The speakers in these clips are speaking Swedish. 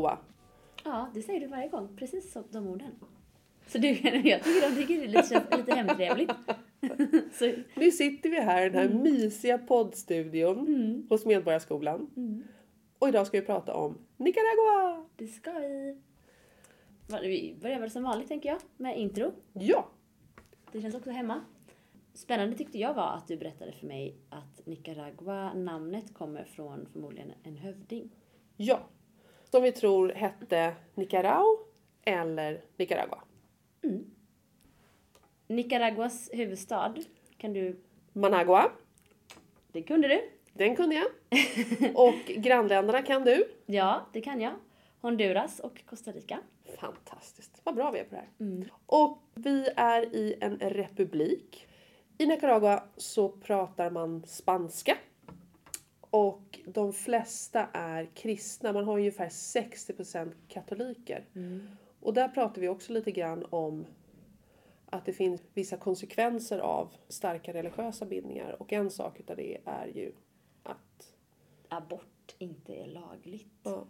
Moa. Ja, det säger du varje gång. Precis som de orden. Så du, jag tycker de tycker det är lite, lite hemtrevligt. Så, Nu sitter vi här i den här Mm. mysiga poddstudion hos Medborgarskolan. mm, Och idag ska vi prata om Nicaragua! det ska vi. Vi börjar väl som vanligt tänker jag med intro. Ja, Det känns också hemma. Spännande tyckte jag var att du berättade för mig att Nicaragua, namnet kommer från förmodligen en hövding. ja. Som vi tror hette Nicarau eller Nicaragua. Nicaraguas huvudstad, kan du... Managua, Det kunde du. den kunde jag. Och grannländerna kan du. Ja, det kan jag. Honduras och Costa Rica. Fantastiskt, vad bra vi är på det här. Mm. Och vi är i en republik. I Nicaragua så pratar man spanska. Och de flesta är kristna. Man har ungefär 60% katoliker. Och där pratar vi också lite grann om att det finns vissa konsekvenser av starka religiösa bindningar. Och en sak utav det är ju att... Abort inte är lagligt. Ja,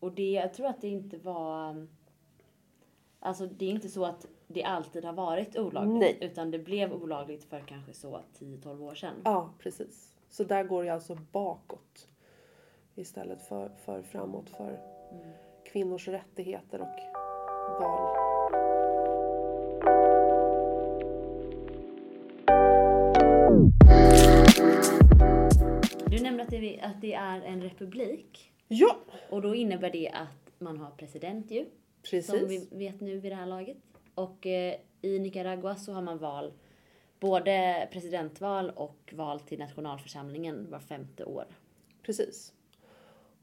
Och det, jag tror att det inte var... Alltså det är inte så att det alltid har varit olagligt. Nej. Utan det blev olagligt för kanske så 10-12 år sedan. ja precis. Så där går det alltså bakåt. Istället för, för framåt för kvinnors rättigheter och val. Du nämnde att det, att det är en republik. Ja, Och då innebär det att man har president ju. precis. Som vi vet nu vid det här laget. Och eh, i Nicaragua så har man val, både presidentval och val till nationalförsamlingen var femte år. Precis.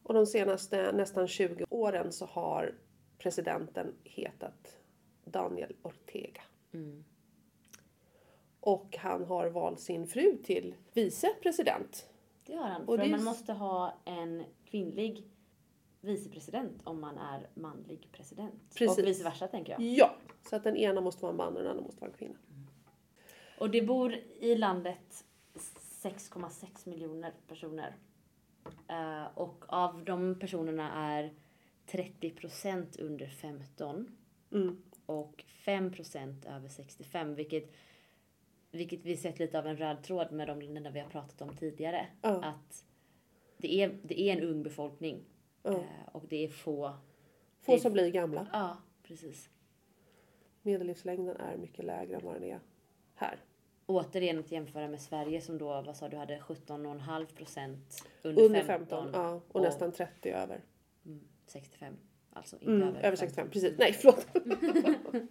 Och de senaste nästan 20 åren så har presidenten hetat Daniel Ortega. Mm. Och han har valt sin fru till vicepresident. Det har han. Och för det man måste ha en kvinnlig vicepresident om man är manlig president. Precis. Och vice versa tänker jag. Ja, så att den ena måste vara en man och den andra måste vara en kvinna. Och det bor i landet 6,6 miljoner personer. Eh, och av de personerna är 30 procent under 15 Mm. och 5 procent över 65. Vilket, vilket vi sett lite av en röd tråd med de länderna vi har pratat om tidigare. Ja. Att det är, det är en ung befolkning. Eh, och det är få. Få som blir gamla. Ja, precis. Medellivslängden är mycket lägre än vad den är här. Återigen att jämföra med Sverige som då, vad sa du, hade 17,5 procent under, Under 15. 15, ja, och, och- nästan 30 över. Mm, 65. Alltså inte Mm, över, över 65. 65, precis. Nej, förlåt.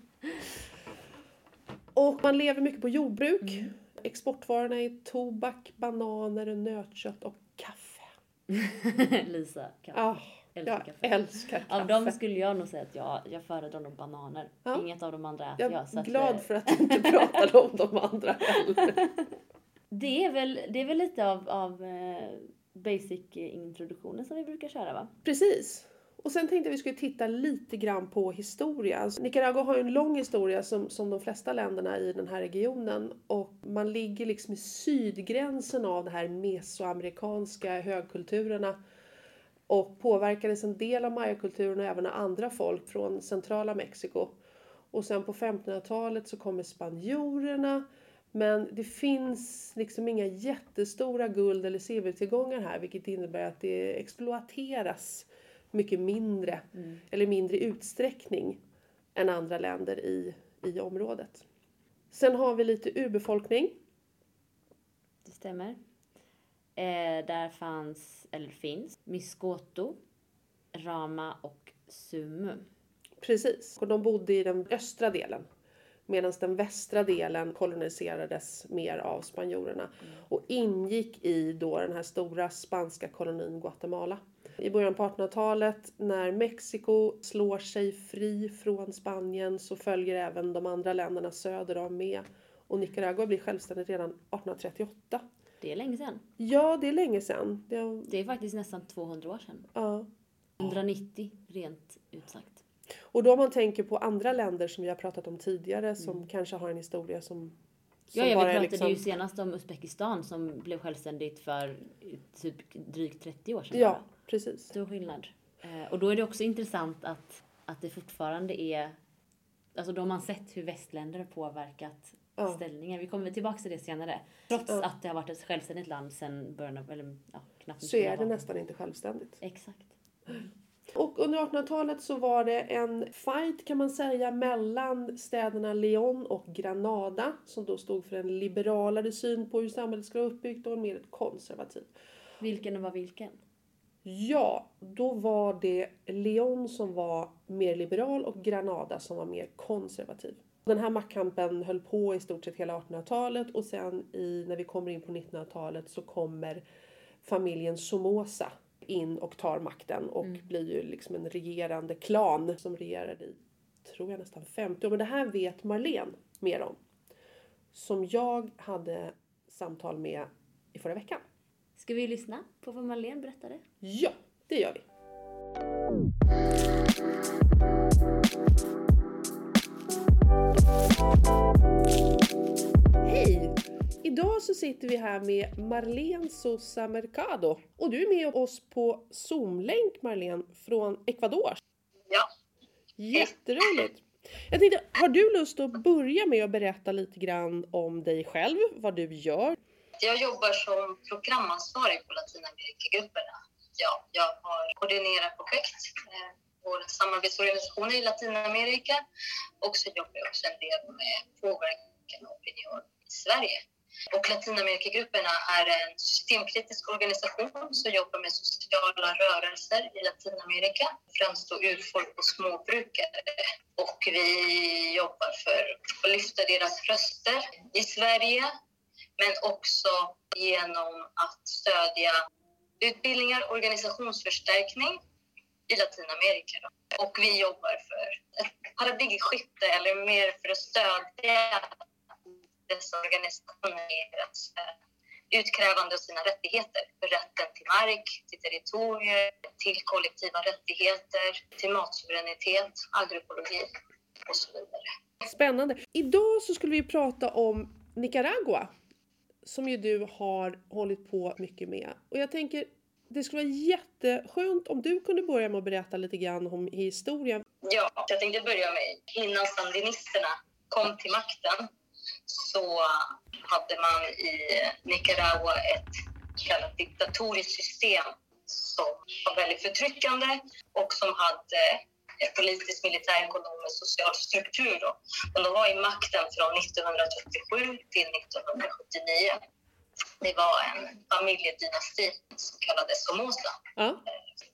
och man lever mycket på jordbruk. Mm. Exportvarorna är tobak, bananer, nötkött och kaffe. Lisa, kaffe. Ah, Älskar jag kaffe. älskar kaffe. Av dem skulle jag nog säga att jag, jag föredrar nog bananer. Ja. Inget av de andra äter Jag jag. Är att, glad eh, för att du inte pratade om de andra heller. det, är väl, det är väl lite av, av eh, basic-introduktionen som vi brukar köra va? Precis. Och sen tänkte jag vi skulle titta lite grann på historia. Alltså, Nicaragua har ju en lång historia som, som de flesta länderna i den här regionen. Och man ligger liksom i sydgränsen av de här mesoamerikanska högkulturerna. Och påverkades en del av mayakulturen och även av andra folk från centrala Mexiko. Och sen på 1500-talet så kommer spanjorerna. Men det finns liksom inga jättestora guld eller silvertillgångar här vilket innebär att det exploateras mycket mindre eller mindre utsträckning än andra länder i, i området. Sen har vi lite urbefolkning. Det stämmer. Eh, där fanns, eller finns, Miskoto, Rama och Sumu. Precis. Och de bodde i den östra delen. Medan den västra delen koloniserades mer av spanjorerna. Och ingick i då den här stora spanska kolonin Guatemala. I början på 1800-talet när Mexiko slår sig fri från Spanien så följer även de andra länderna söder om med. Och Nicaragua blir självständigt redan 1838. Det är länge sedan. Ja, det är länge sedan. Det har, Det är faktiskt nästan 200 år sedan. ja. 190 rent utsagt. Och då om man tänker på andra länder som vi har pratat om tidigare som kanske har en historia som, Ja, jag vi är pratade liksom... ju senast om Uzbekistan som blev självständigt för typ drygt 30 år sedan. Ja, bara. precis. Stor skillnad. Eh, och då är det också intressant att, att det fortfarande är, alltså då har man sett hur västländer har påverkat Ja. ställningen. Vi kommer tillbaka till det senare. Trots Ja. att det har varit ett självständigt land sedan början av, eller ja, knappt Så är det 1900-talet. nästan inte självständigt. Exakt. Och under 1800-talet så var det en fight kan man säga mellan städerna Lyon och Granada som då stod för en liberalare syn på hur samhället ska vara uppbyggt och en mer konservativ. Vilken var vilken? Ja, då var det Lyon som var mer liberal och Granada som var mer konservativ. Den här maktkampen höll på i stort sett hela 1800-talet och sen i, när vi kommer in på 1900-talet så kommer familjen Somoza in och tar makten och blir ju liksom en regerande klan som regerade i, tror jag nästan 50 år. Men det här vet Marlene mer om. Som jag hade samtal med i förra veckan. Ska vi lyssna på vad Marlene berättade? Ja, det gör vi. Hej! Idag så sitter vi här med Marlene Sosa Mercado. Och du är med oss på Zoom-länk Marlene från Ecuador. Ja, Jätteroligt! Jag tänkte, har du lust att börja med att berätta lite grann om dig själv, vad du gör? jag jobbar som programansvarig på Latinamerikagrupperna. Ja, jag har koordinerat projekt vår samarbetsorganisation samarbetsorganisationer i Latinamerika och så jobbar jag också en del med påverkan och opinion i Sverige. Och Latinamerikagrupperna är en systemkritisk organisation som jobbar med sociala rörelser i Latinamerika, främst då urfolk och småbrukare. Och vi jobbar för att lyfta deras röster i Sverige, men också genom att stödja utbildningar, organisationsförstärkning i Latinamerika. Då. Och vi jobbar för ett paradigmskifte, eller mer för att stödja dessa organisationer i deras eh, utkrävande av sina rättigheter. Rätten till mark, till territorier, till kollektiva rättigheter, till matsuveränitet, agroekologi och så vidare. Spännande. Idag så skulle vi prata om Nicaragua. Som ju du har hållit på mycket med. Och jag tänker, det skulle vara jätteskönt om du kunde börja med att berätta lite grann om historien. Ja, jag tänkte börja med innan sandinisterna kom till makten så hade man i Nicaragua ett så kallat diktatoriskt system som var väldigt förtryckande och som hade en politisk, militär, ekonomisk och social struktur. Då. Men de var i makten från 1937 till 1979. Det var en familjedynasti som kallades Somoza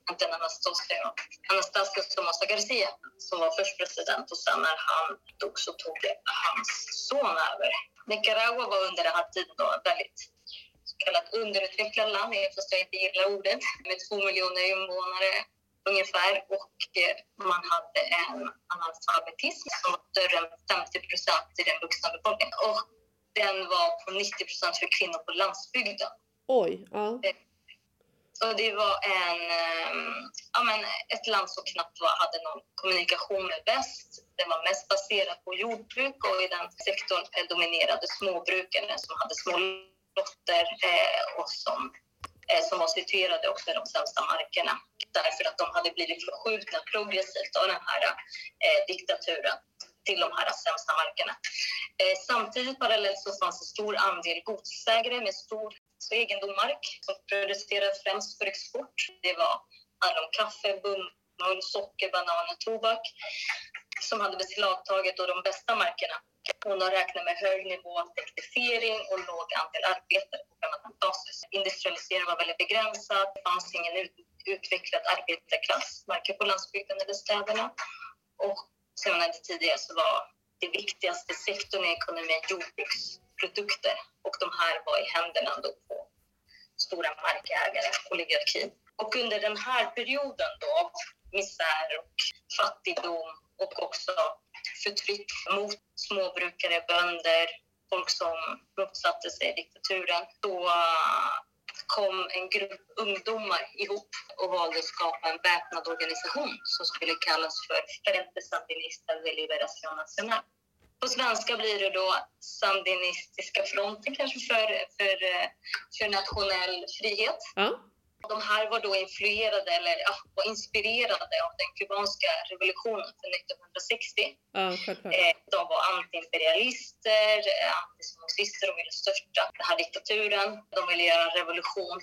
Ja, den Anastasia, Anastasia Somoza Garcia som var först president och sen när han dog så tog hans son över. Nicaragua var under den här tiden då väldigt så kallat underutvecklat land, fast jag inte gillar ordet, med två miljoner invånare ungefär och eh, man hade en analfabetism som var större än 50 procent i den vuxna befolkningen. Och den var på 90 procent för kvinnor på landsbygden. oj, ja. Så det var en, ehm, ja, men ett land som knappt var, hade någon kommunikation med väst. Det var mest baserat på jordbruk och i den sektorn eh, dominerade småbrukare som hade små lotter eh, och som, eh, som var situerade också i de sämsta markerna därför att de hade blivit förskjutna progressivt av den här eh, diktaturen till de här sämsta markerna. Eh, samtidigt parallellt så fanns en stor andel godsägare med stor egendommark som producerades främst för export. Det var handlade om kaffe, bomull, socker, bananer, tobak som hade beslagtagit de bästa markerna. Hon har räknade med hög nivå av elektrifiering och låg andel arbetare på permanent basis. Industrialiseringen var väldigt begränsad. Det fanns ingen utvecklad arbetarklass, varken på landsbygden eller städerna. Och som jag nämnde tidigare så var det viktigaste sektorn i ekonomin jordbruksprodukter och de här var i händerna då på stora markägare, oligarkin. Och under den här perioden då av misär och fattigdom och också förtryck mot småbrukare, bönder, folk som motsatte sig diktaturen, då kom en grupp ungdomar ihop och valde att skapa en väpnad organisation som skulle kallas för Frente Sandinista de Liberación Nacional. På svenska blir det då Sandinistiska fronten kanske för, för, eh, för nationell frihet. Ja, de här var då influerade eller ja, var inspirerade av den kubanska revolutionen för 1960. Ja. Eh, de var antiimperialister, eh, antisionisser och ville störta den här diktaturen. De ville göra en revolution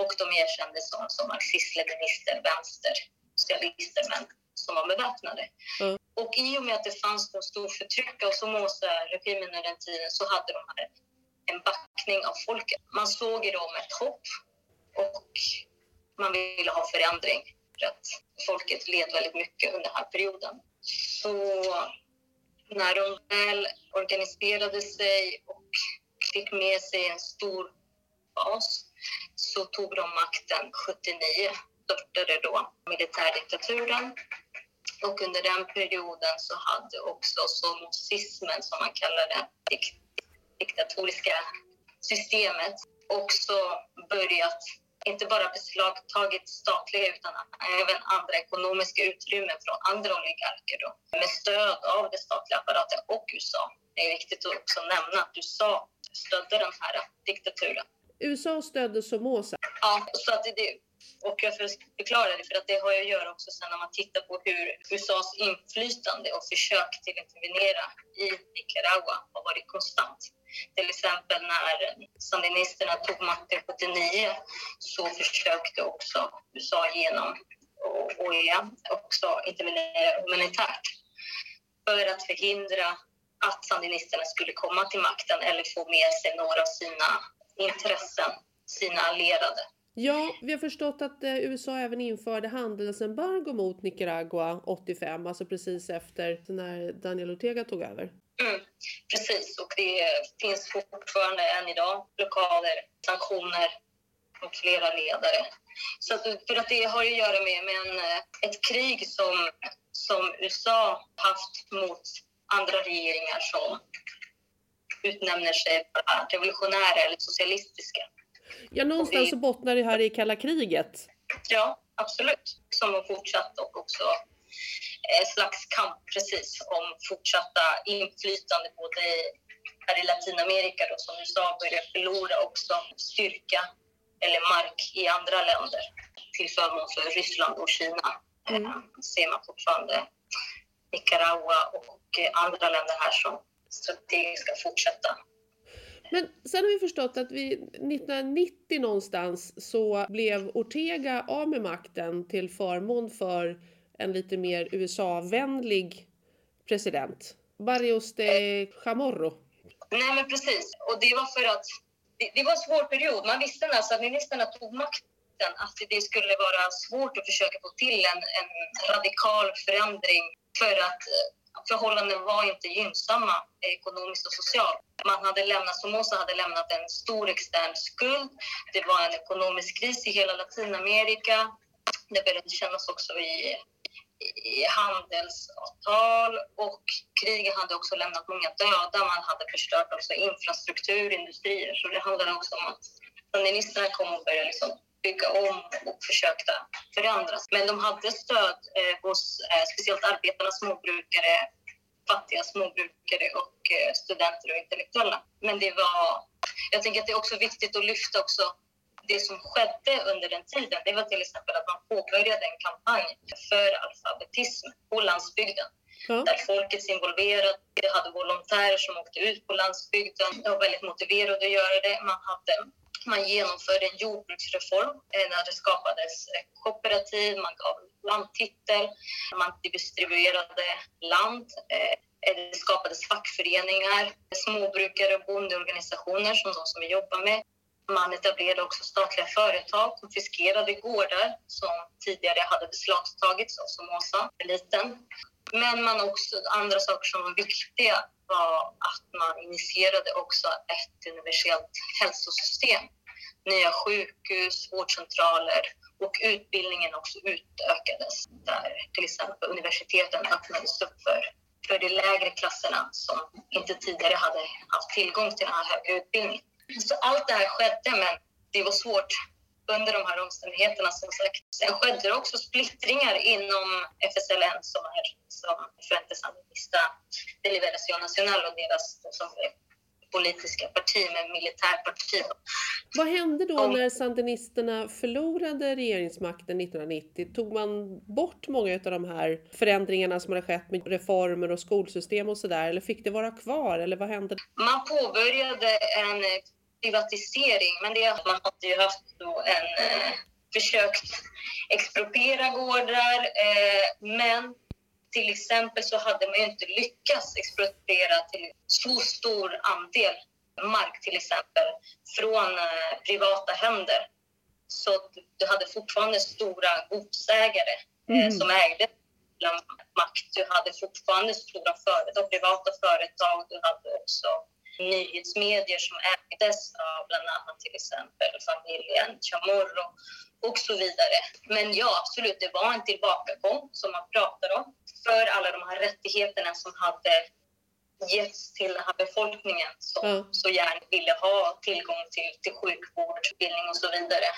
och de erkändes som, som marxist-leninister, vänstersocialister, men som var beväpnade. Mm. Och i och med att det fanns en stor förtryck av Somoza-regimen under den tiden så hade de här en backning av folket. Man såg i dem ett hopp och man ville ha förändring för att folket led väldigt mycket under den här perioden. Så när de väl organiserade sig och fick med sig en stor bas så tog de makten 79, störtade då militärdiktaturen. Och under den perioden så hade också somosismen, som man kallar det, dik diktatoriska systemet, också börjat inte bara beslagtagit statliga utan även andra ekonomiska utrymmen från andra oligarker då, med stöd av det statliga apparaten och USA. Det är viktigt att också nämna att USA stödde den här diktaturen. USA stödde Somoza. Ja, så att det, och jag förklarar det för att det har att göra också sen när man tittar på hur USAs inflytande och försök till att intervenera i Nicaragua har varit konstant. Till exempel när sandinisterna tog makten 79 så försökte också USA genom OEA också intervenera humanitärt för att förhindra att sandinisterna skulle komma till makten eller få med sig några av sina intressen, sina allierade. Ja, vi har förstått att eh, USA även införde handelsembargo mot Nicaragua 85, alltså precis efter när Daniel Ortega tog över. Mm, precis, och det finns fortfarande än idag blockader, sanktioner mot flera ledare. Så att, för att det har att göra med, med en, eh, ett krig som, som USA haft mot andra regeringar som utnämner sig vara revolutionära eller socialistiska. Ja, någonstans så bottnar det här i kalla kriget. Ja, absolut. Som har fortsatt och också slags kamp precis om fortsatta inflytande både här i Latinamerika då, som USA börjar förlora också styrka eller mark i andra länder till förmån för Ryssland och Kina. Mm. Eh, ser man fortfarande Nicaragua och andra länder här som strategiskt ska fortsätta men sen har vi förstått att vi 1990 någonstans så blev Ortega av med makten till förmån för en lite mer USA-vänlig president. Barrios de Chamorro. Nej men precis, och det var för att det, det var en svår period. Man visste när sandinisterna alltså, tog makten att det skulle vara svårt att försöka få till en, en radikal förändring för att eh, förhållanden var inte gynnsamma eh, ekonomiskt och socialt. Man hade lämnat, Somoza hade lämnat en stor extern skuld. Det var en ekonomisk kris i hela Latinamerika. Det började kännas också i, i handelsavtal och kriget hade också lämnat många döda. Man hade förstört också infrastruktur, industrier. Så det handlade också om att sandinisterna kom och började liksom bygga om och försökte förändras. Men de hade stöd eh, hos eh, speciellt arbetarna, småbrukare, fattiga småbrukare och eh, studenter och intellektuella. Men det var, jag tänker att det är också viktigt att lyfta också det som skedde under den tiden. Det var till exempel att man påbörjade en kampanj för alfabetism på landsbygden. Ja. Där folkets involverade, det hade volontärer som åkte ut på landsbygden. De var väldigt motiverade att göra det. Man hade man genomförde en jordbruksreform eh, när det skapades kooperativ, man gav landtitel, man distribuerade land. Eh, det skapades fackföreningar, småbrukare och bondeorganisationer som de som vi jobbar med. Man etablerade också statliga företag, konfiskerade gårdar som tidigare hade beslagtagits av Somoza-eliten. Men man också, andra saker som var viktiga var att man initierade också ett universellt hälsosystem. Nya sjukhus, vårdcentraler och utbildningen också utökades där till exempel universiteten öppnades upp för, för de lägre klasserna som inte tidigare hade haft tillgång till den här högre utbildningen. Så allt det här skedde, men det var svårt under de här omständigheterna som sagt. Sen skedde det också splittringar inom FSLN som är som Frente Sandinista de Liberación Nacional och deras som politiska parti med militärparti. Vad hände då när sandinisterna förlorade regeringsmakten 1990? Tog man bort många av de här förändringarna som hade skett med reformer och skolsystem och sådär? Eller fick det vara kvar? Eller vad hände? Man påbörjade en privatisering, men det är att man hade ju haft då en eh, försökt expropriera gårdar, eh, men till exempel så hade man ju inte lyckats expropriera till så stor andel mark till exempel från eh, privata händer. Så du hade fortfarande stora godsägare eh, Mm. som ägde makt. Du hade fortfarande stora företag, privata företag. Du hade också nyhetsmedier som ägdes av bland annat till exempel familjen Chamorro och så vidare. Men ja, absolut, det var en tillbakagång som man pratar om för alla de här rättigheterna som hade getts till den här befolkningen som Ja. så gärna ville ha tillgång till, till sjukvård, utbildning och så vidare.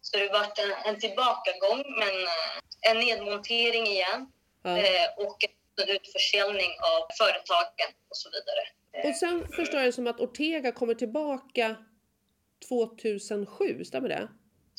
Så det var en, en tillbakagång, men eh, en nedmontering igen Ja. eh, och en utförsäljning av företagen och så vidare. Och sen förstår jag det som att Ortega kommer tillbaka 2007, stämmer det?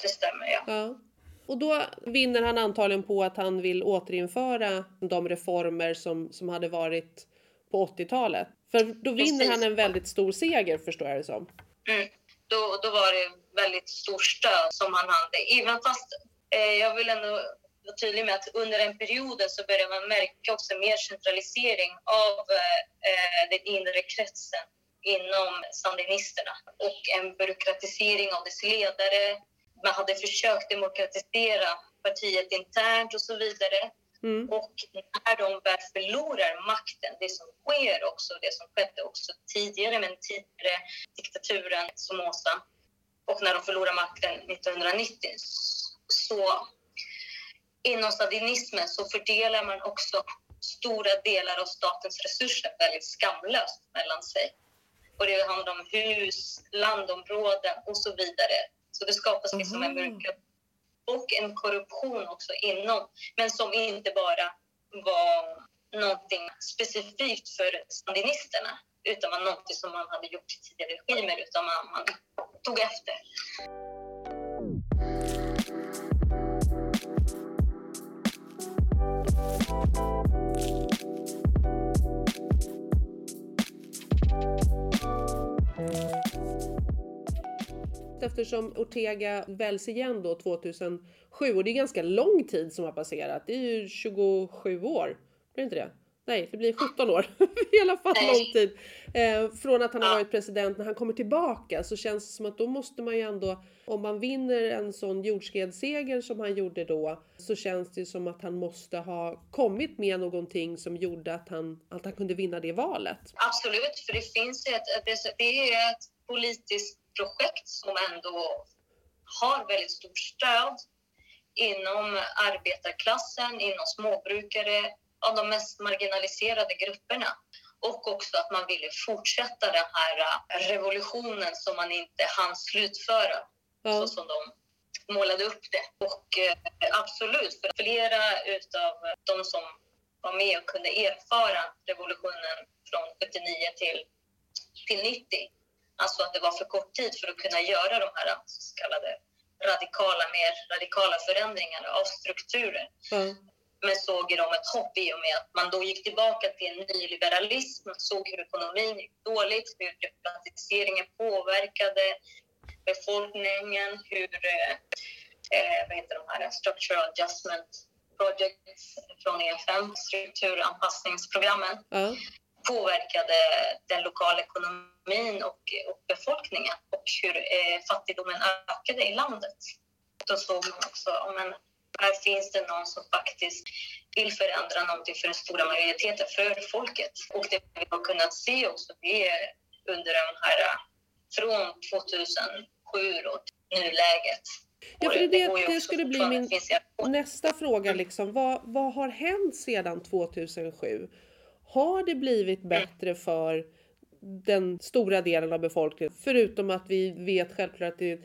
Det stämmer, ja. Ja. Och då vinner han antagligen på att han vill återinföra de reformer som, som hade varit på 80-talet. För då vinner Precis. han en väldigt stor seger förstår jag det som. Mm. Då, då var det väldigt stort stöd som han hade. Även fast eh, jag vill ändå vara tydlig med att under den perioden så började man märka också mer centralisering av eh, eh, den inre kretsen inom sandinisterna och en byråkratisering av dess ledare. Man hade försökt demokratisera partiet internt och så vidare. Mm. Och när de väl förlorar makten, det som sker också, det som skedde också tidigare med den tidigare diktaturen Somoza och när de förlorar makten 1990 så inom stalinismen så fördelar man också stora delar av statens resurser väldigt skamlöst mellan sig. Och det handlar om hus, landområden och så vidare. Så det skapas liksom en byråkrati och en korruption också inom, men som inte bara var någonting specifikt för sandinisterna utan var någonting som man hade gjort i tidigare regimer, utan man, man tog efter. Eftersom Ortega väljs igen då 2007 och det är ganska lång tid som har passerat. Det är ju 27 år. Blir det inte det? Nej, det blir 17 år. I alla fall lång tid. Eh, från att han har varit president, när han kommer tillbaka så känns det som att då måste man ju ändå, om man vinner en sån jordskredsseger som han gjorde då, så känns det som att han måste ha kommit med någonting som gjorde att han, att han kunde vinna det valet. Absolut, för det finns ett, det är ett politiskt projekt som ändå har väldigt stort stöd inom arbetarklassen, inom småbrukare, av de mest marginaliserade grupperna. Och också att man ville fortsätta den här äh, revolutionen som man inte hann slutföra Ja. så som de målade upp det. Och eh, absolut, för flera utav de som var med och kunde erfara revolutionen från 79 till, till 90, alltså att det var för kort tid för att kunna göra de här så kallade radikala, mer radikala förändringarna av strukturer Ja. Men såg de ett hopp i och med att man då gick tillbaka till en nyliberalism. Såg hur ekonomin gick dåligt, hur privatiseringen påverkade befolkningen, hur eh, vad heter de här, structural adjustment projects från EFM, strukturanpassningsprogrammen, Ja. påverkade den lokala ekonomin och, och befolkningen och hur eh, fattigdomen ökade i landet. Då såg man också, ja, men här finns det någon som faktiskt vill förändra någonting för den stora majoriteten, för folket. Och det vi har kunnat se också, det är under den här, eh, från 2007 och till nuläget. Ja, för det- det också skulle bli min- Nästa fråga liksom, vad, vad har hänt sedan 2007? Har det blivit bättre för den stora delen av befolkningen? Förutom att vi vet självklart att det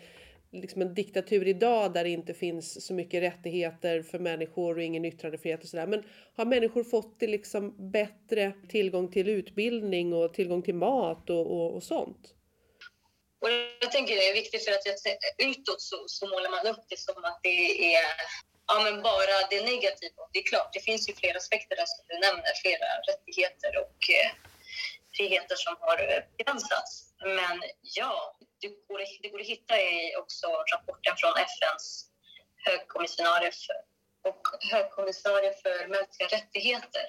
liksom en diktatur idag där det inte finns så mycket rättigheter för människor och ingen yttrandefrihet och sådär. Men har människor fått det liksom bättre tillgång till utbildning och tillgång till mat och, och, och sånt? Och jag tänker det är viktigt för att jag, utåt så, så målar man upp det som att det är ja, men bara det negativa. Det är klart, det finns ju flera aspekter där som du nämner, flera rättigheter och eh, friheter som har eh, begränsats. Men ja, det går, det går att hitta i också rapporten från FNs högkommissarie för, och högkommissarie för mänskliga rättigheter.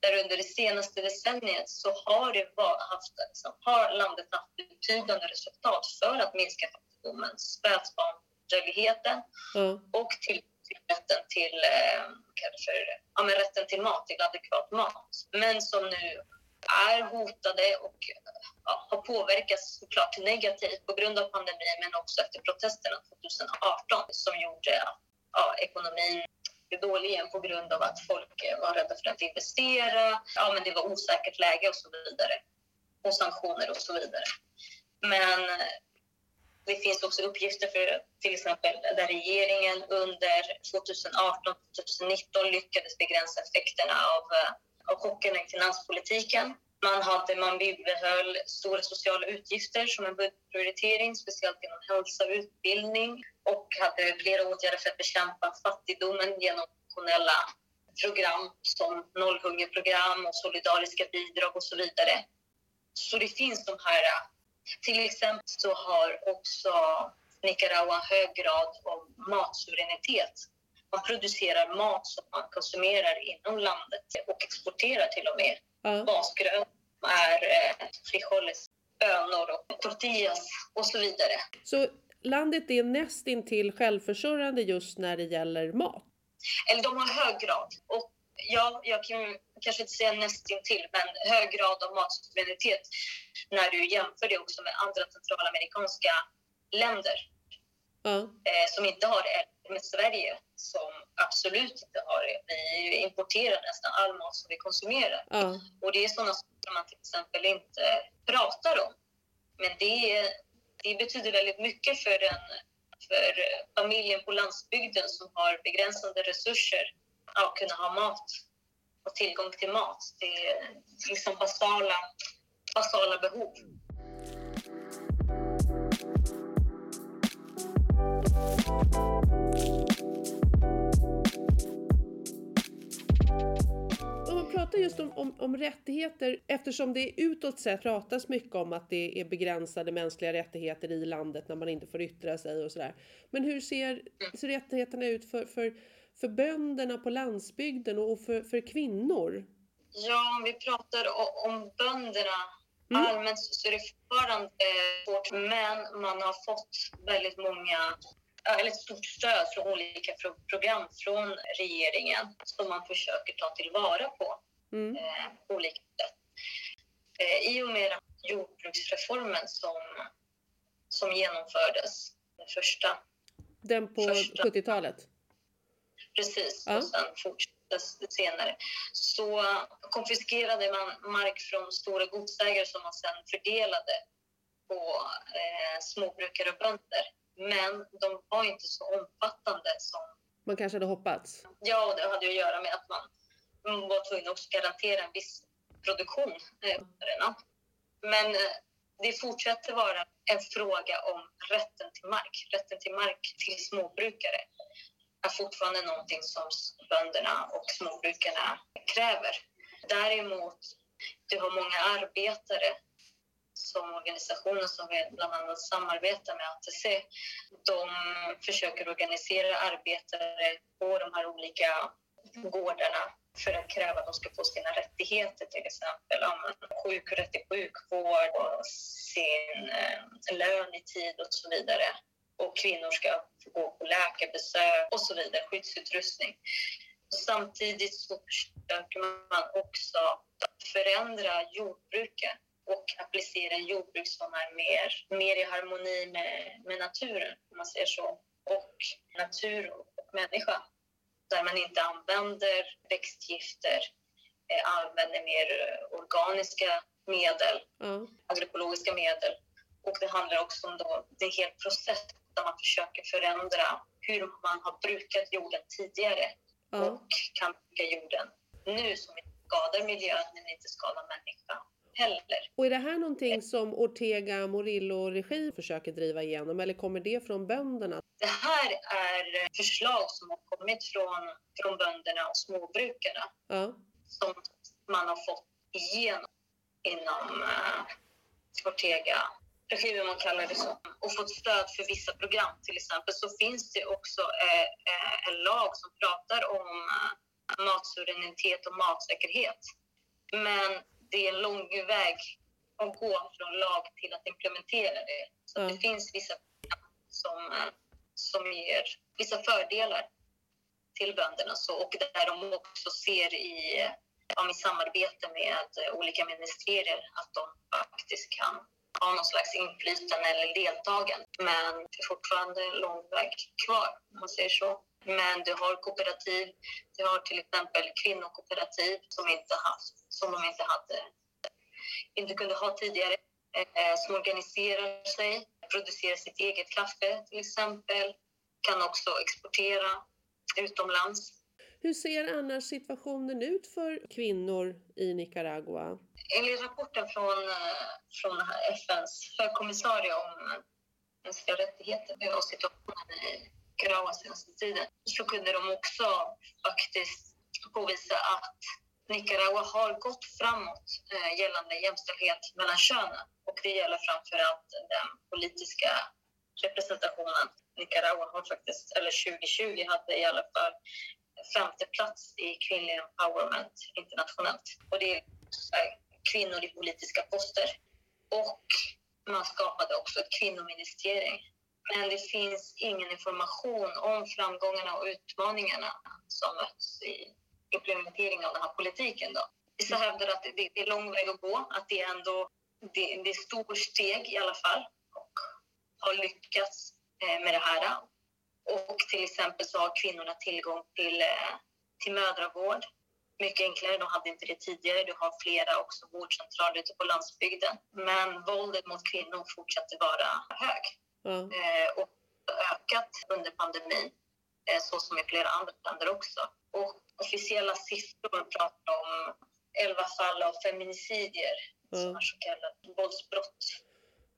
Där under det senaste decenniet så har, det haft, liksom, har landet haft betydande resultat för att minska fattigdomen, spädbarnsdödligheten mm. och till, till rätten till, eh, för, ja, rätten till mat, till adekvat mat. Men som nu är hotade och ja, har påverkats såklart negativt på grund av pandemin men också efter protesterna 2018 som gjorde att ja, ekonomin blev dålig igen på grund av att folk var rädda för att investera. Ja, men det var osäkert läge och så vidare. Och sanktioner och så vidare. Men eh, det finns också uppgifter för till exempel där regeringen under 2018-2019 lyckades begränsa effekterna av eh, av chockerna i finanspolitiken. Man, hade, man bibehöll stora sociala utgifter som en budgetprioritering, speciellt inom hälsa och utbildning och hade flera åtgärder för att bekämpa fattigdomen genom nationella program som nollhungerprogram och solidariska bidrag och så vidare. Så det finns de här... Till exempel så har också Nicaragua en hög grad av matsuveränitet man producerar mat som man konsumerar inom landet och exporterar till och med. Ja. Basgröt är eh, frijoles, bönor och tortillas och så vidare. Så landet är nästintill självförsörjande just när det gäller mat? Eller de har hög grad. Och ja, jag kan kanske inte säga nästintill, men hög grad av matsuveränitet när du jämför det också med andra centralamerikanska länder ja. eh, som inte har det med Sverige som absolut inte har det. Vi importerar nästan all mat som vi konsumerar. Ja. Och det är sådana saker man till exempel inte pratar om. Men det, det betyder väldigt mycket för, den, för familjen på landsbygden som har begränsade resurser att kunna ha mat och tillgång till mat. Det är liksom basala, basala behov. Pratar just om, om, om, rättigheter eftersom det utåt sett pratas mycket om att det är begränsade mänskliga rättigheter i landet när man inte får yttra sig och sådär. Men hur ser, ser rättigheterna ut för, för, för bönderna på landsbygden och för, för kvinnor? Ja, om vi pratar om bönderna mm. allmänt så är det fortfarande svårt, men man har fått väldigt många eller stort stöd från olika program från regeringen som man försöker ta tillvara på mm. eh, på olika sätt. Eh, I och med jordbruksreformen som, som genomfördes, den första. Den på 70-talet? Precis, ja. och sen fortsatte senare. Så konfiskerade man mark från stora godsägare som man sen fördelade på eh, småbrukare och bönder. Men de var inte så omfattande som man kanske hade hoppats? Ja, det hade att göra med att man var tvungna att garantera en viss produktion. Eh, Men eh, det fortsätter vara en fråga om rätten till mark. Rätten till mark till småbrukare är fortfarande någonting som bönderna och småbrukarna kräver. Däremot, du har många arbetare som organisationer som vi bland annat samarbetar med ATC. De försöker organisera arbetare på de här olika gårdarna för att kräva att de ska få sina rättigheter, till exempel ja, sjukrätt till sjukvård och sin eh, lön i tid och så vidare. Och kvinnor ska få gå på läkarbesök och så vidare, skyddsutrustning. Samtidigt så försöker man också förändra jordbruket och applicera en jordbruk som är mer, mer i harmoni med, med naturen, om man säger så. Och natur och människa där man inte använder växtgifter, eh, använder mer eh, organiska medel, mm. agroekologiska medel. Och det handlar också om då, det är en hel process där man försöker förändra hur man har brukat jorden tidigare mm. och kan bruka jorden nu som inte skadar miljön men inte skadar människan. heller. Och är det här någonting som Ortega Morillo-regim försöker driva igenom eller kommer det från bönderna? Det här är förslag som har kommit från, från bönderna och småbrukarna Ja. som man har fått igenom inom uh, Ortega regimen man kallar det så, och fått stöd för vissa program till exempel så finns det också eh, eh, en lag som pratar om eh, matsuveränitet och matsäkerhet. Men det är en lång väg att gå från lag till att implementera det. Så Mm. det finns vissa program som, eh, som ger vissa fördelar till bönderna så, och där de också ser i, ja, i samarbete med olika ministerier att de faktiskt kan ha någon slags inflytande eller deltagande. Men det är fortfarande en lång väg kvar, om man säger så. Men du har kooperativ, du har till exempel kvinnokooperativ som, inte haft, som de inte hade, inte kunde ha tidigare, eh, som organiserar sig, producerar sitt eget kaffe till exempel, kan också exportera utomlands. Hur ser annars situationen ut för kvinnor i Nicaragua? Enligt rapporten från, eh, från FNs högkommissarie om mänskliga rättigheter och situationen i Nicaragua senaste tiden så kunde de också faktiskt påvisa att Nicaragua har gått framåt eh, gällande jämställdhet mellan könen och det gäller framför allt den politiska representationen. Nicaragua har faktiskt, eller 2020 hade i alla fall femte plats i kvinnlig empowerment internationellt. Och det är kvinnor i politiska poster. Och man skapade också ett kvinnoministerium. Men det finns ingen information om framgångarna och utmaningarna som möts i implementeringen av den här politiken. Då. Vissa hävdar att det det är lång väg att gå, att det är ändå det, det är stort steg i alla fall och har lyckats eh, med det här. Och till exempel så har kvinnorna tillgång till, eh, till mödravård mycket enklare. De hade inte det tidigare. Du har flera också vårdcentraler ute på landsbygden. Men våldet mot kvinnor fortsätter vara hög Ja. eh, och ökat under pandemin, eh, så som i flera andra länder också. Och officiella siffror pratar om 11 fall av feminicidier, som Mm. är så kallade våldsbrott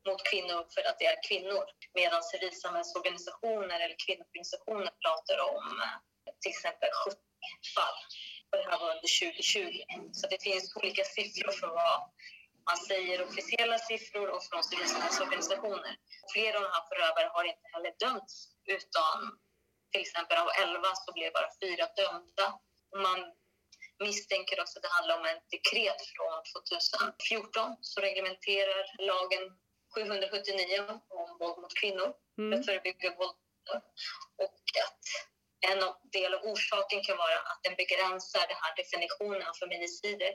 mot kvinnor för att det är kvinnor. Medan civilsamhällsorganisationer eller kvinnoorganisationer pratar om eh, till exempel 70 fall. Och det här var under 2020. Så det finns olika siffror för vad man säger, officiella siffror och från civilsamhällsorganisationer. Flera av de här förövare har inte heller dömts utan till exempel av 11 så blev bara fyra dömda. Man misstänker också att det handlar om ett dekret från 2014 som reglementerar lagen 779 om våld mot kvinnor för Mm. att förebygga våld. Och att en del av orsaken kan vara att den begränsar den här definitionen av feminicider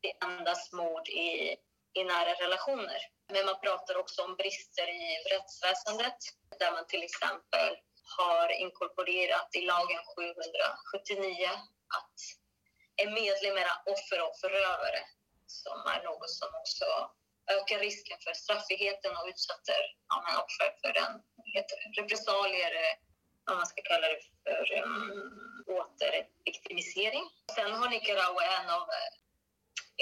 till endast mord i, i nära relationer. Men man pratar också om brister i rättsväsendet där man till exempel har inkorporerat i lagen 779 att en medlem är offer och förövare som är något som också ökar risken för straffriheten och utsätter ja, men offer för en heter det, repressalier, vad man ska kalla det för um, återviktimisering. Sen har Nicaragua en av,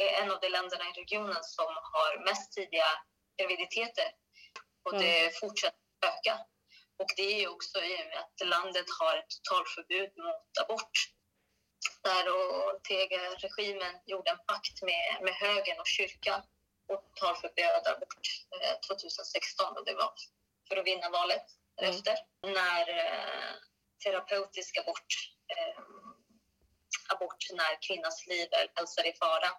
eh, en av de länderna i regionen som har mest tidiga graviditeter och det fortsätter öka. Och det är också i och med att landet har ett totalförbud mot abort där Ortega-regimen gjorde en pakt med, med högern och kyrkan och totalförbjöd abort eh, 2016 och det var för att vinna valet därefter. När eh, terapeutisk abort, eh, abort när kvinnans liv eller hälsa är i fara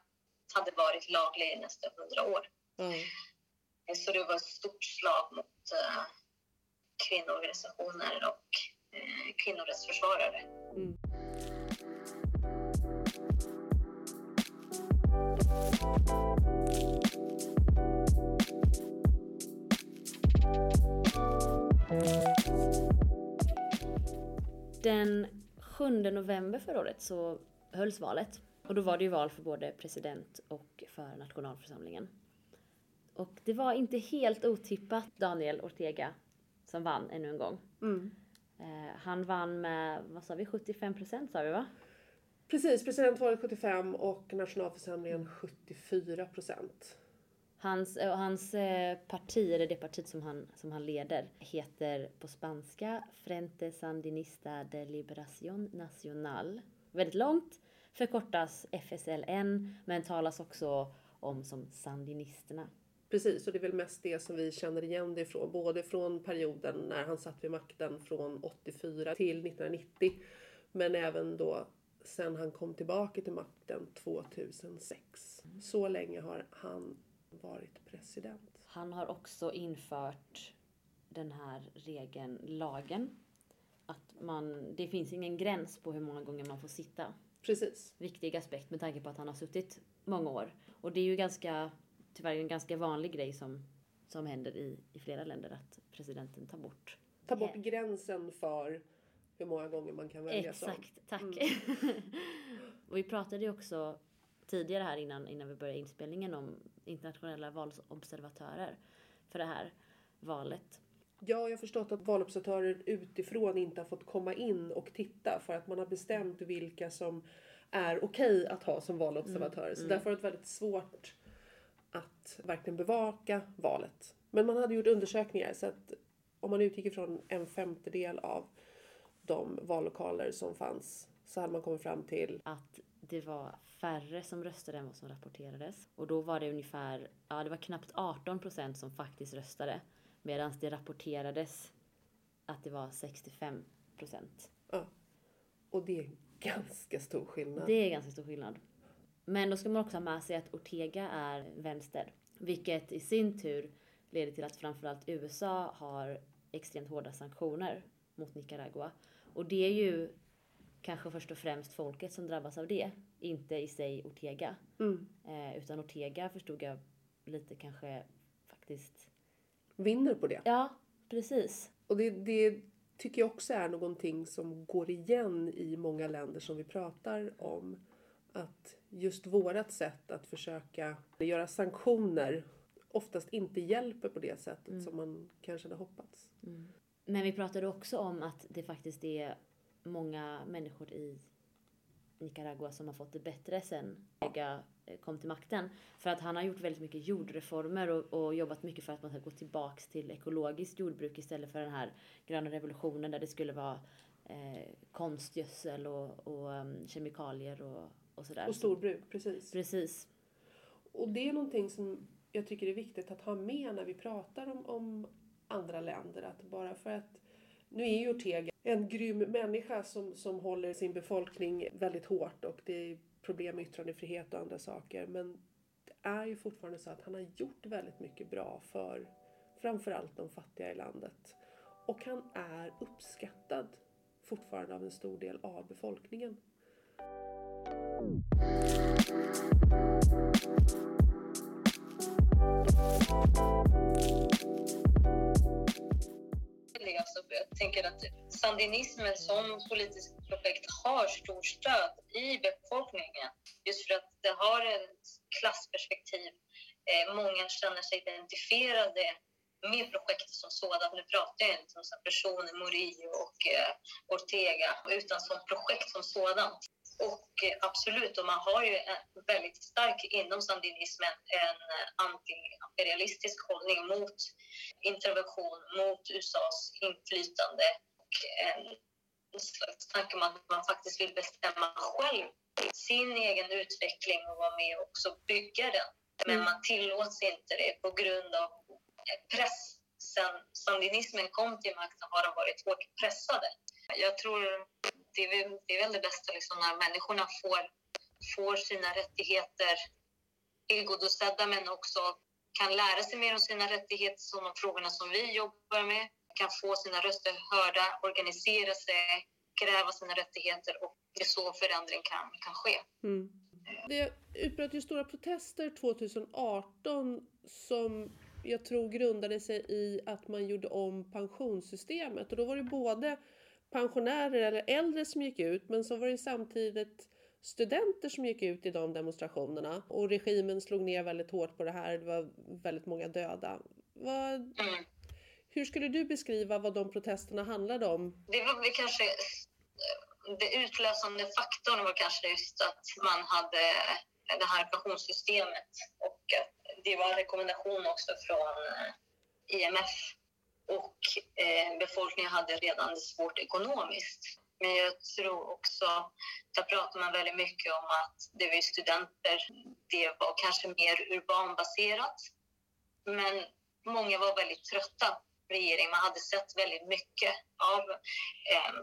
hade varit laglig i nästan hundra år. Ja. Så det var ett stort slag mot eh, kvinnoorganisationer och eh, kvinnorättsförsvarare. Mm. Den 7 november förra året så hölls valet. Och då var det ju val för både president och för nationalförsamlingen. Och det var inte helt otippat Daniel Ortega som vann ännu en gång. Mm. Eh, han vann med, vad sa vi, 75 procent sa vi va? Precis, presidentvalet 75 och nationalförsamlingen 74 procent. Hans, eh, hans eh, parti, eller det partiet som han, som han leder, heter på spanska Frente Sandinista de Liberación Nacional. Väldigt långt, förkortas FSLN, men talas också om som Sandinisterna. Precis, och det är väl mest det som vi känner igen det ifrån. Både från perioden när han satt vid makten från 84 till 1990. Men även då sen han kom tillbaka till makten 2006. Så länge har han varit president. Han har också infört den här regeln, lagen, att man, det finns ingen gräns på hur många gånger man får sitta. Precis. Viktig aspekt med tanke på att han har suttit många år. Och det är ju ganska, tyvärr en ganska vanlig grej som, som händer i, i flera länder att presidenten tar bort. Ta bort gränsen för hur många gånger man kan välja som. Exakt, tack. och vi pratade ju också tidigare här innan, innan vi började inspelningen om internationella valobservatörer för det här valet. Ja, jag har förstått att valobservatörer utifrån inte har fått komma in och titta för att man har bestämt vilka som är okej att ha som valobservatörer. Så därför har det varit väldigt svårt att verkligen bevaka valet. Men man hade gjort undersökningar så att om man utgick ifrån en femtedel av de vallokaler som fanns så hade man kommit fram till att det var färre som röstade än vad som rapporterades. Och då var det ungefär, ja det var knappt 18 procent som faktiskt röstade. Medan det rapporterades att det var 65 procent. Ja. Och det är ganska stor skillnad. Det är ganska stor skillnad. Men då ska man också ha med sig att Ortega är vänster. Vilket i sin tur leder till att framförallt USA har extremt hårda sanktioner mot Nicaragua. Och det är ju kanske först och främst folket som drabbas av det. Inte i sig Ortega. Mm. Eh, utan Ortega förstod jag lite kanske faktiskt... Vinner på det. Ja, precis. Och det, det tycker jag också är någonting som går igen i många länder som vi pratar om. Att just vårat sätt att försöka göra sanktioner oftast inte hjälper på det sättet som man kanske hade hoppats. Men vi pratade också om att det faktiskt är många människor i Nicaragua som har fått det bättre sen Ortega eh, kom till makten. För att han har gjort väldigt mycket jordreformer och, och jobbat mycket för att man ska gå tillbaks till ekologiskt jordbruk istället för den här gröna revolutionen där det skulle vara eh, konstgödsel och, och um, kemikalier och, och sådär. Och storbruk, precis. Precis. Och det är någonting som jag tycker är viktigt att ha med när vi pratar om, om andra länder. Att bara för att nu är ju Ortega en grym människa som, som håller sin befolkning väldigt hårt och det är problem med yttrandefrihet och andra saker. Men det är ju fortfarande så att han har gjort väldigt mycket bra för framförallt de fattiga i landet. Och han är uppskattad fortfarande av en stor del av befolkningen. Tänker att sandinismen som politiskt projekt har stort stöd i befolkningen. Just för att det har ett klassperspektiv. Eh, många känner sig identifierade med projektet som sådant. Nu pratar jag inte om personer, Murillo och eh, Ortega, utan som projekt som sådant. Och eh, absolut, och man har ju en väldigt stark inom sandinismen en anti-imperialistisk hållning mot intervention, mot USAs inflytande och en slags tanke om att man faktiskt vill bestämma själv sin egen utveckling och vara med och också bygga den. Men man tillåts inte det på grund av press. Sen sandinismen kom till makten har de varit hårt pressade. Jag tror det är väl det, är väl det bästa liksom, när människorna får, får sina rättigheter tillgodosedda men också kan lära sig mer om sina rättigheter, som de frågorna som vi jobbar med, kan få sina röster hörda, organisera sig, kräva sina rättigheter och det är så förändring kan, kan ske. Mm. Det utbröt ju stora protester 2018 som jag tror grundade sig i att man gjorde om pensionssystemet och då var det både pensionärer eller äldre som gick ut men så var det samtidigt studenter som gick ut i de demonstrationerna och regimen slog ner väldigt hårt på det här. Det var väldigt många döda. Vad, Mm. hur skulle du beskriva vad de protesterna handlade om? Det var väl kanske det utlösande faktorn var kanske just att man hade det här pensionssystemet och att det var en rekommendation också från IMF och eh, befolkningen hade redan det svårt ekonomiskt. Men jag tror också, där pratar man väldigt mycket om att det var studenter, det var kanske mer urbanbaserat. Men många var väldigt trötta på regeringen. Man hade sett väldigt mycket av eh,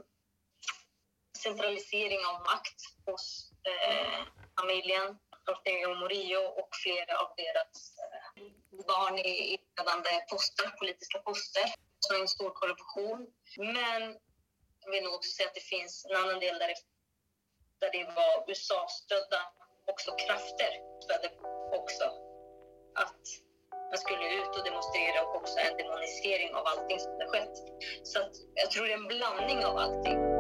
centralisering av makt hos eh, familjen Ortega Murillo och flera av deras eh, barn i ledande poster, politiska poster. Så en stor korruption. Men jag vill nog också säga att det finns en annan del där det, där det var USA-stödda också krafter stödde också att man skulle ut och demonstrera och också en demonisering av allting som hade skett. Så att jag tror det är en blandning av allting.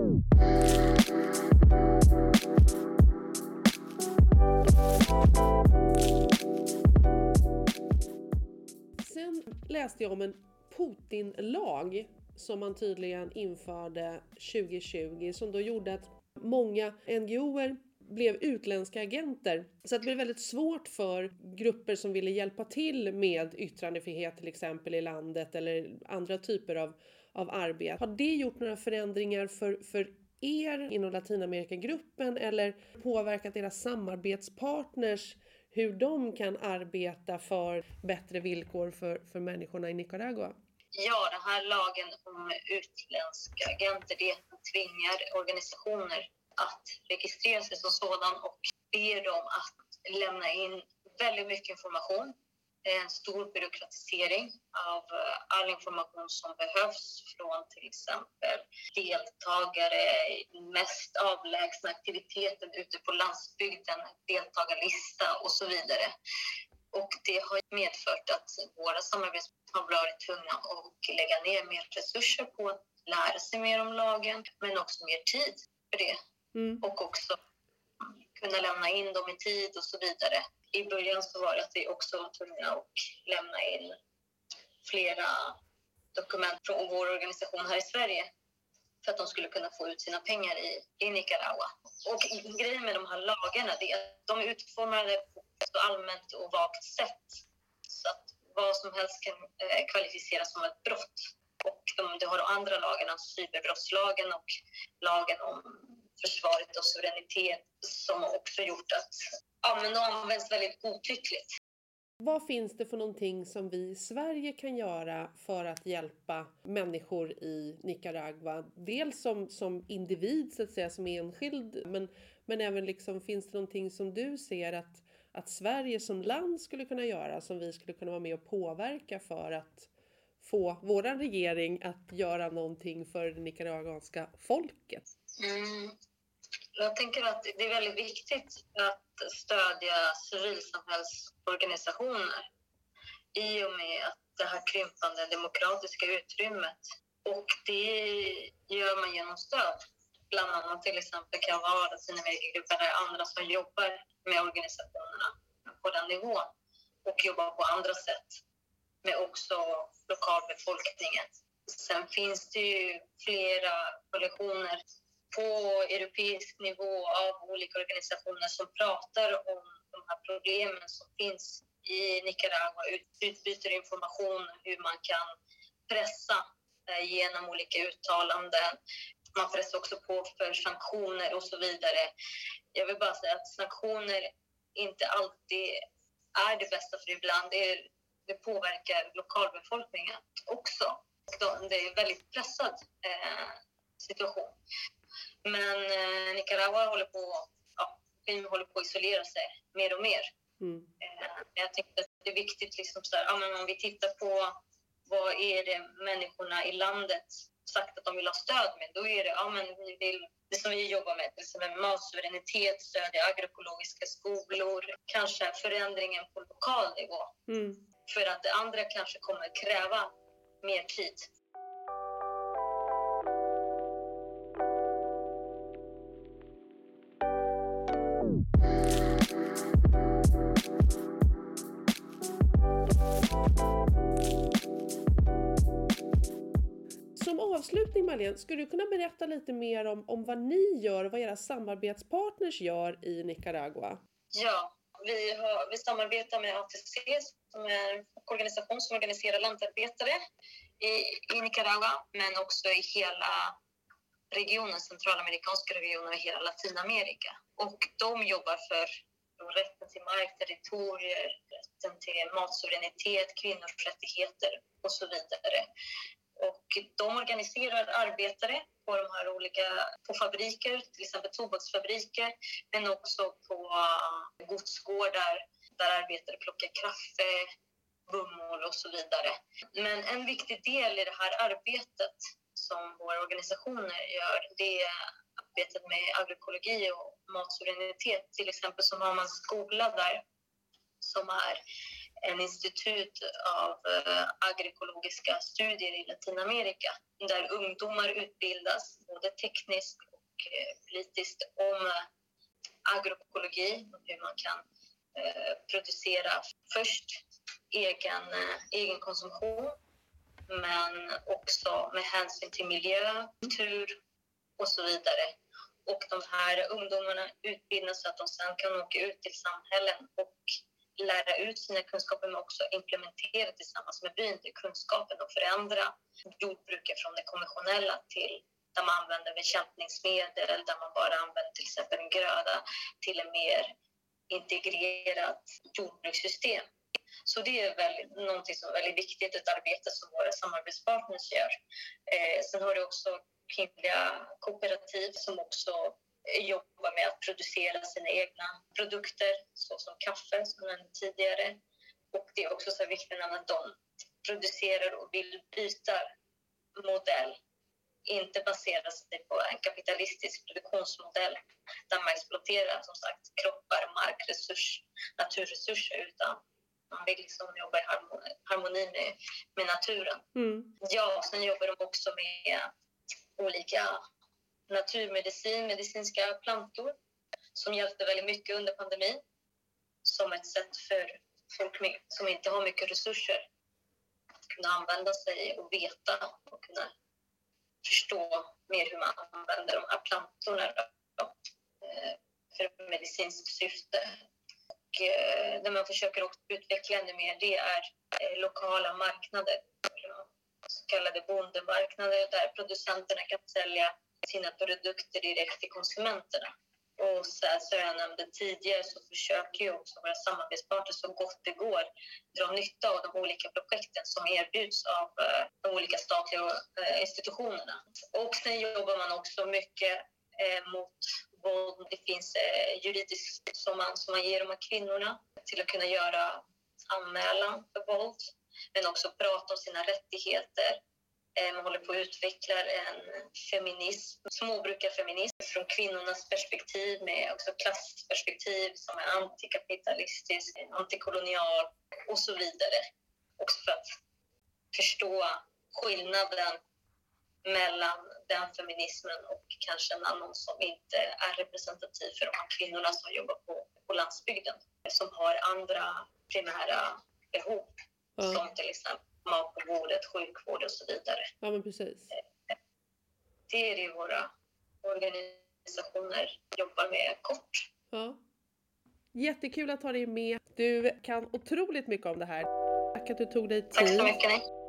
Sen läste jag om en Putin-lag som man tydligen införde 2020 som då gjorde att många NGOer blev utländska agenter. Så det blev väldigt svårt för grupper som ville hjälpa till med yttrandefrihet till exempel i landet eller andra typer av, av arbete. Har det gjort några förändringar för, för er inom Latinamerikagruppen eller påverkat deras samarbetspartners hur de kan arbeta för bättre villkor för, för människorna i Nicaragua? Ja, den här lagen om utländska agenter det tvingar organisationer att registrera sig som sådan och ber dem att lämna in väldigt mycket information en stor byråkratisering av eh, all information som behövs från till exempel deltagare i mest avlägsna aktiviteten ute på landsbygden, deltagarlista och så vidare. Och det har medfört att våra samarbetspartner har varit tvungna att lägga ner mer resurser på att lära sig mer om lagen, men också mer tid för det. Mm. Och också kunna lämna in dem i tid och så vidare i början så var det att vi också var tvungna att lämna in flera dokument från vår organisation här i Sverige för att de skulle kunna få ut sina pengar i, i Nicaragua. Och grejen med de här lagarna är att de är utformade på ett så allmänt och vagt sätt så att vad som helst kan eh, kvalificeras som ett brott. Och de, du har de andra lagarna, alltså cyberbrottslagen och lagen om försvaret och suveränitet som också gjort att ja, men de används väldigt godtyckligt. Vad finns det för någonting som vi i Sverige kan göra för att hjälpa människor i Nicaragua? Dels som, som individ, så att säga, som enskild, men, men även liksom, finns det någonting som du ser att, att Sverige som land skulle kunna göra, som vi skulle kunna vara med och påverka för att få våran regering att göra någonting för det nicaraguanska folket? Mm. Jag tänker att det är väldigt viktigt att stödja civilsamhällsorganisationer i och med att det här krympande demokratiska utrymmet. Och det gör man genom stöd. Bland annat till exempel kan vara Latinamerikagruppen eller andra som jobbar med organisationerna på den nivån och jobbar på andra sätt med också lokalbefolkningen. Sen finns det ju flera koalitioner på europeisk nivå av olika organisationer som pratar om de här problemen som finns i Nicaragua, utbyter information hur man kan pressa eh, genom olika uttalanden. Man pressar också på för sanktioner och så vidare. Jag vill bara säga att sanktioner inte alltid är det bästa för ibland. Det, det påverkar lokalbefolkningen också. Det är en väldigt pressad eh, situation. Men eh, Nicaragua håller på, ja, håller på att isolera sig mer och mer. Mm. Eh, jag tänkte att det är viktigt, liksom så här, ja, men om vi tittar på vad är det människorna i landet sagt att de vill ha stöd med, då är det ja, men vi vill, det som vi jobbar med, till exempel matsuveränitet, stöd i agroekologiska skolor, kanske förändringen på lokal nivå. Mm. För att det andra kanske kommer kräva mer tid. Som avslutning Marlene, skulle du kunna berätta lite mer om, om vad ni gör och vad era samarbetspartners gör i Nicaragua? Ja, vi, har, vi samarbetar med ATC som är en organisation som organiserar lantarbetare i, i Nicaragua men också i hela regionen, centralamerikanska regionen och hela Latinamerika. Och de jobbar för rätten till mark, territorier, rätten till matsuveränitet, kvinnors rättigheter och så vidare. Och de organiserar arbetare på de här olika på fabriker, till exempel tobaksfabriker, men också på eh, godsgårdar där arbetare plockar kaffe, bomull och så vidare. Men en viktig del i det här arbetet som våra organisationer gör, det är arbetet med agroekologi och matsuveränitet. Till exempel så har man skola där som är en institut av eh, agroekologiska studier i Latinamerika där ungdomar utbildas både tekniskt och eh, politiskt om uh, agroekologi, hur man kan eh, producera först egen, egen konsumtion men också med hänsyn till miljö, kultur och så vidare. Och de här ungdomarna utbildas så att de sen kan åka ut till samhällen och lära ut sina kunskaper men också implementera tillsammans med byn till kunskapen och förändra jordbruket från det konventionella till där man använder bekämpningsmedel, där man bara använder till exempel en gröda till en mer integrerat jordbrukssystem. Så det är väldigt, någonting som är väldigt viktigt, ett arbete som våra samarbetspartners gör. Eh, sen har du också kvinnliga kooperativ som också jobbar med att producera sina egna produkter såsom kaffe, som jag nämnde tidigare. Och det är också så viktigt att de producerar och vill byta modell inte basera sig på en kapitalistisk produktionsmodell där man exploaterar som sagt kroppar, mark, resurs, naturresurser utan man vill liksom jobba i harmoni med, med naturen. Mm. Ja, sen jobbar de också med olika naturmedicin, medicinska plantor som hjälpte väldigt mycket under pandemin som ett sätt för folk som inte har mycket resurser att kunna använda sig och veta och kunna förstå mer hur man använder de här plantorna då, eh, för medicinskt syfte. Och eh, det man försöker också utveckla ännu mer det är eh, lokala marknader, så kallade bondemarknader där producenterna kan sälja sina produkter direkt till konsumenterna. Och så som jag nämnde tidigare så försöker ju också våra samarbetspartner så gott det går dra nytta av de olika projekten som erbjuds av eh, de olika statliga eh, institutionerna. Och sen jobbar man också mycket eh, mot våld. Det finns juridiskt som man, som man ger de här kvinnorna till att kunna göra anmälan för våld men också prata om sina rättigheter man håller på att utveckla en feminism, småbrukarfeminism från kvinnornas perspektiv med också klassperspektiv som är antikapitalistisk, antikolonial och så vidare. Också för att förstå skillnaden mellan den feminismen och kanske en annan som inte är representativ för de här kvinnorna som jobbar på, på landsbygden som har andra primära behov, mm. som till exempel mat på bordet, sjukvård och så vidare. Ja, men precis. Det är det våra organisationer jobbar med kort. Ja. Jättekul att ha dig med. Du kan otroligt mycket om det här. Tack att du tog dig tid. Tack så mycket.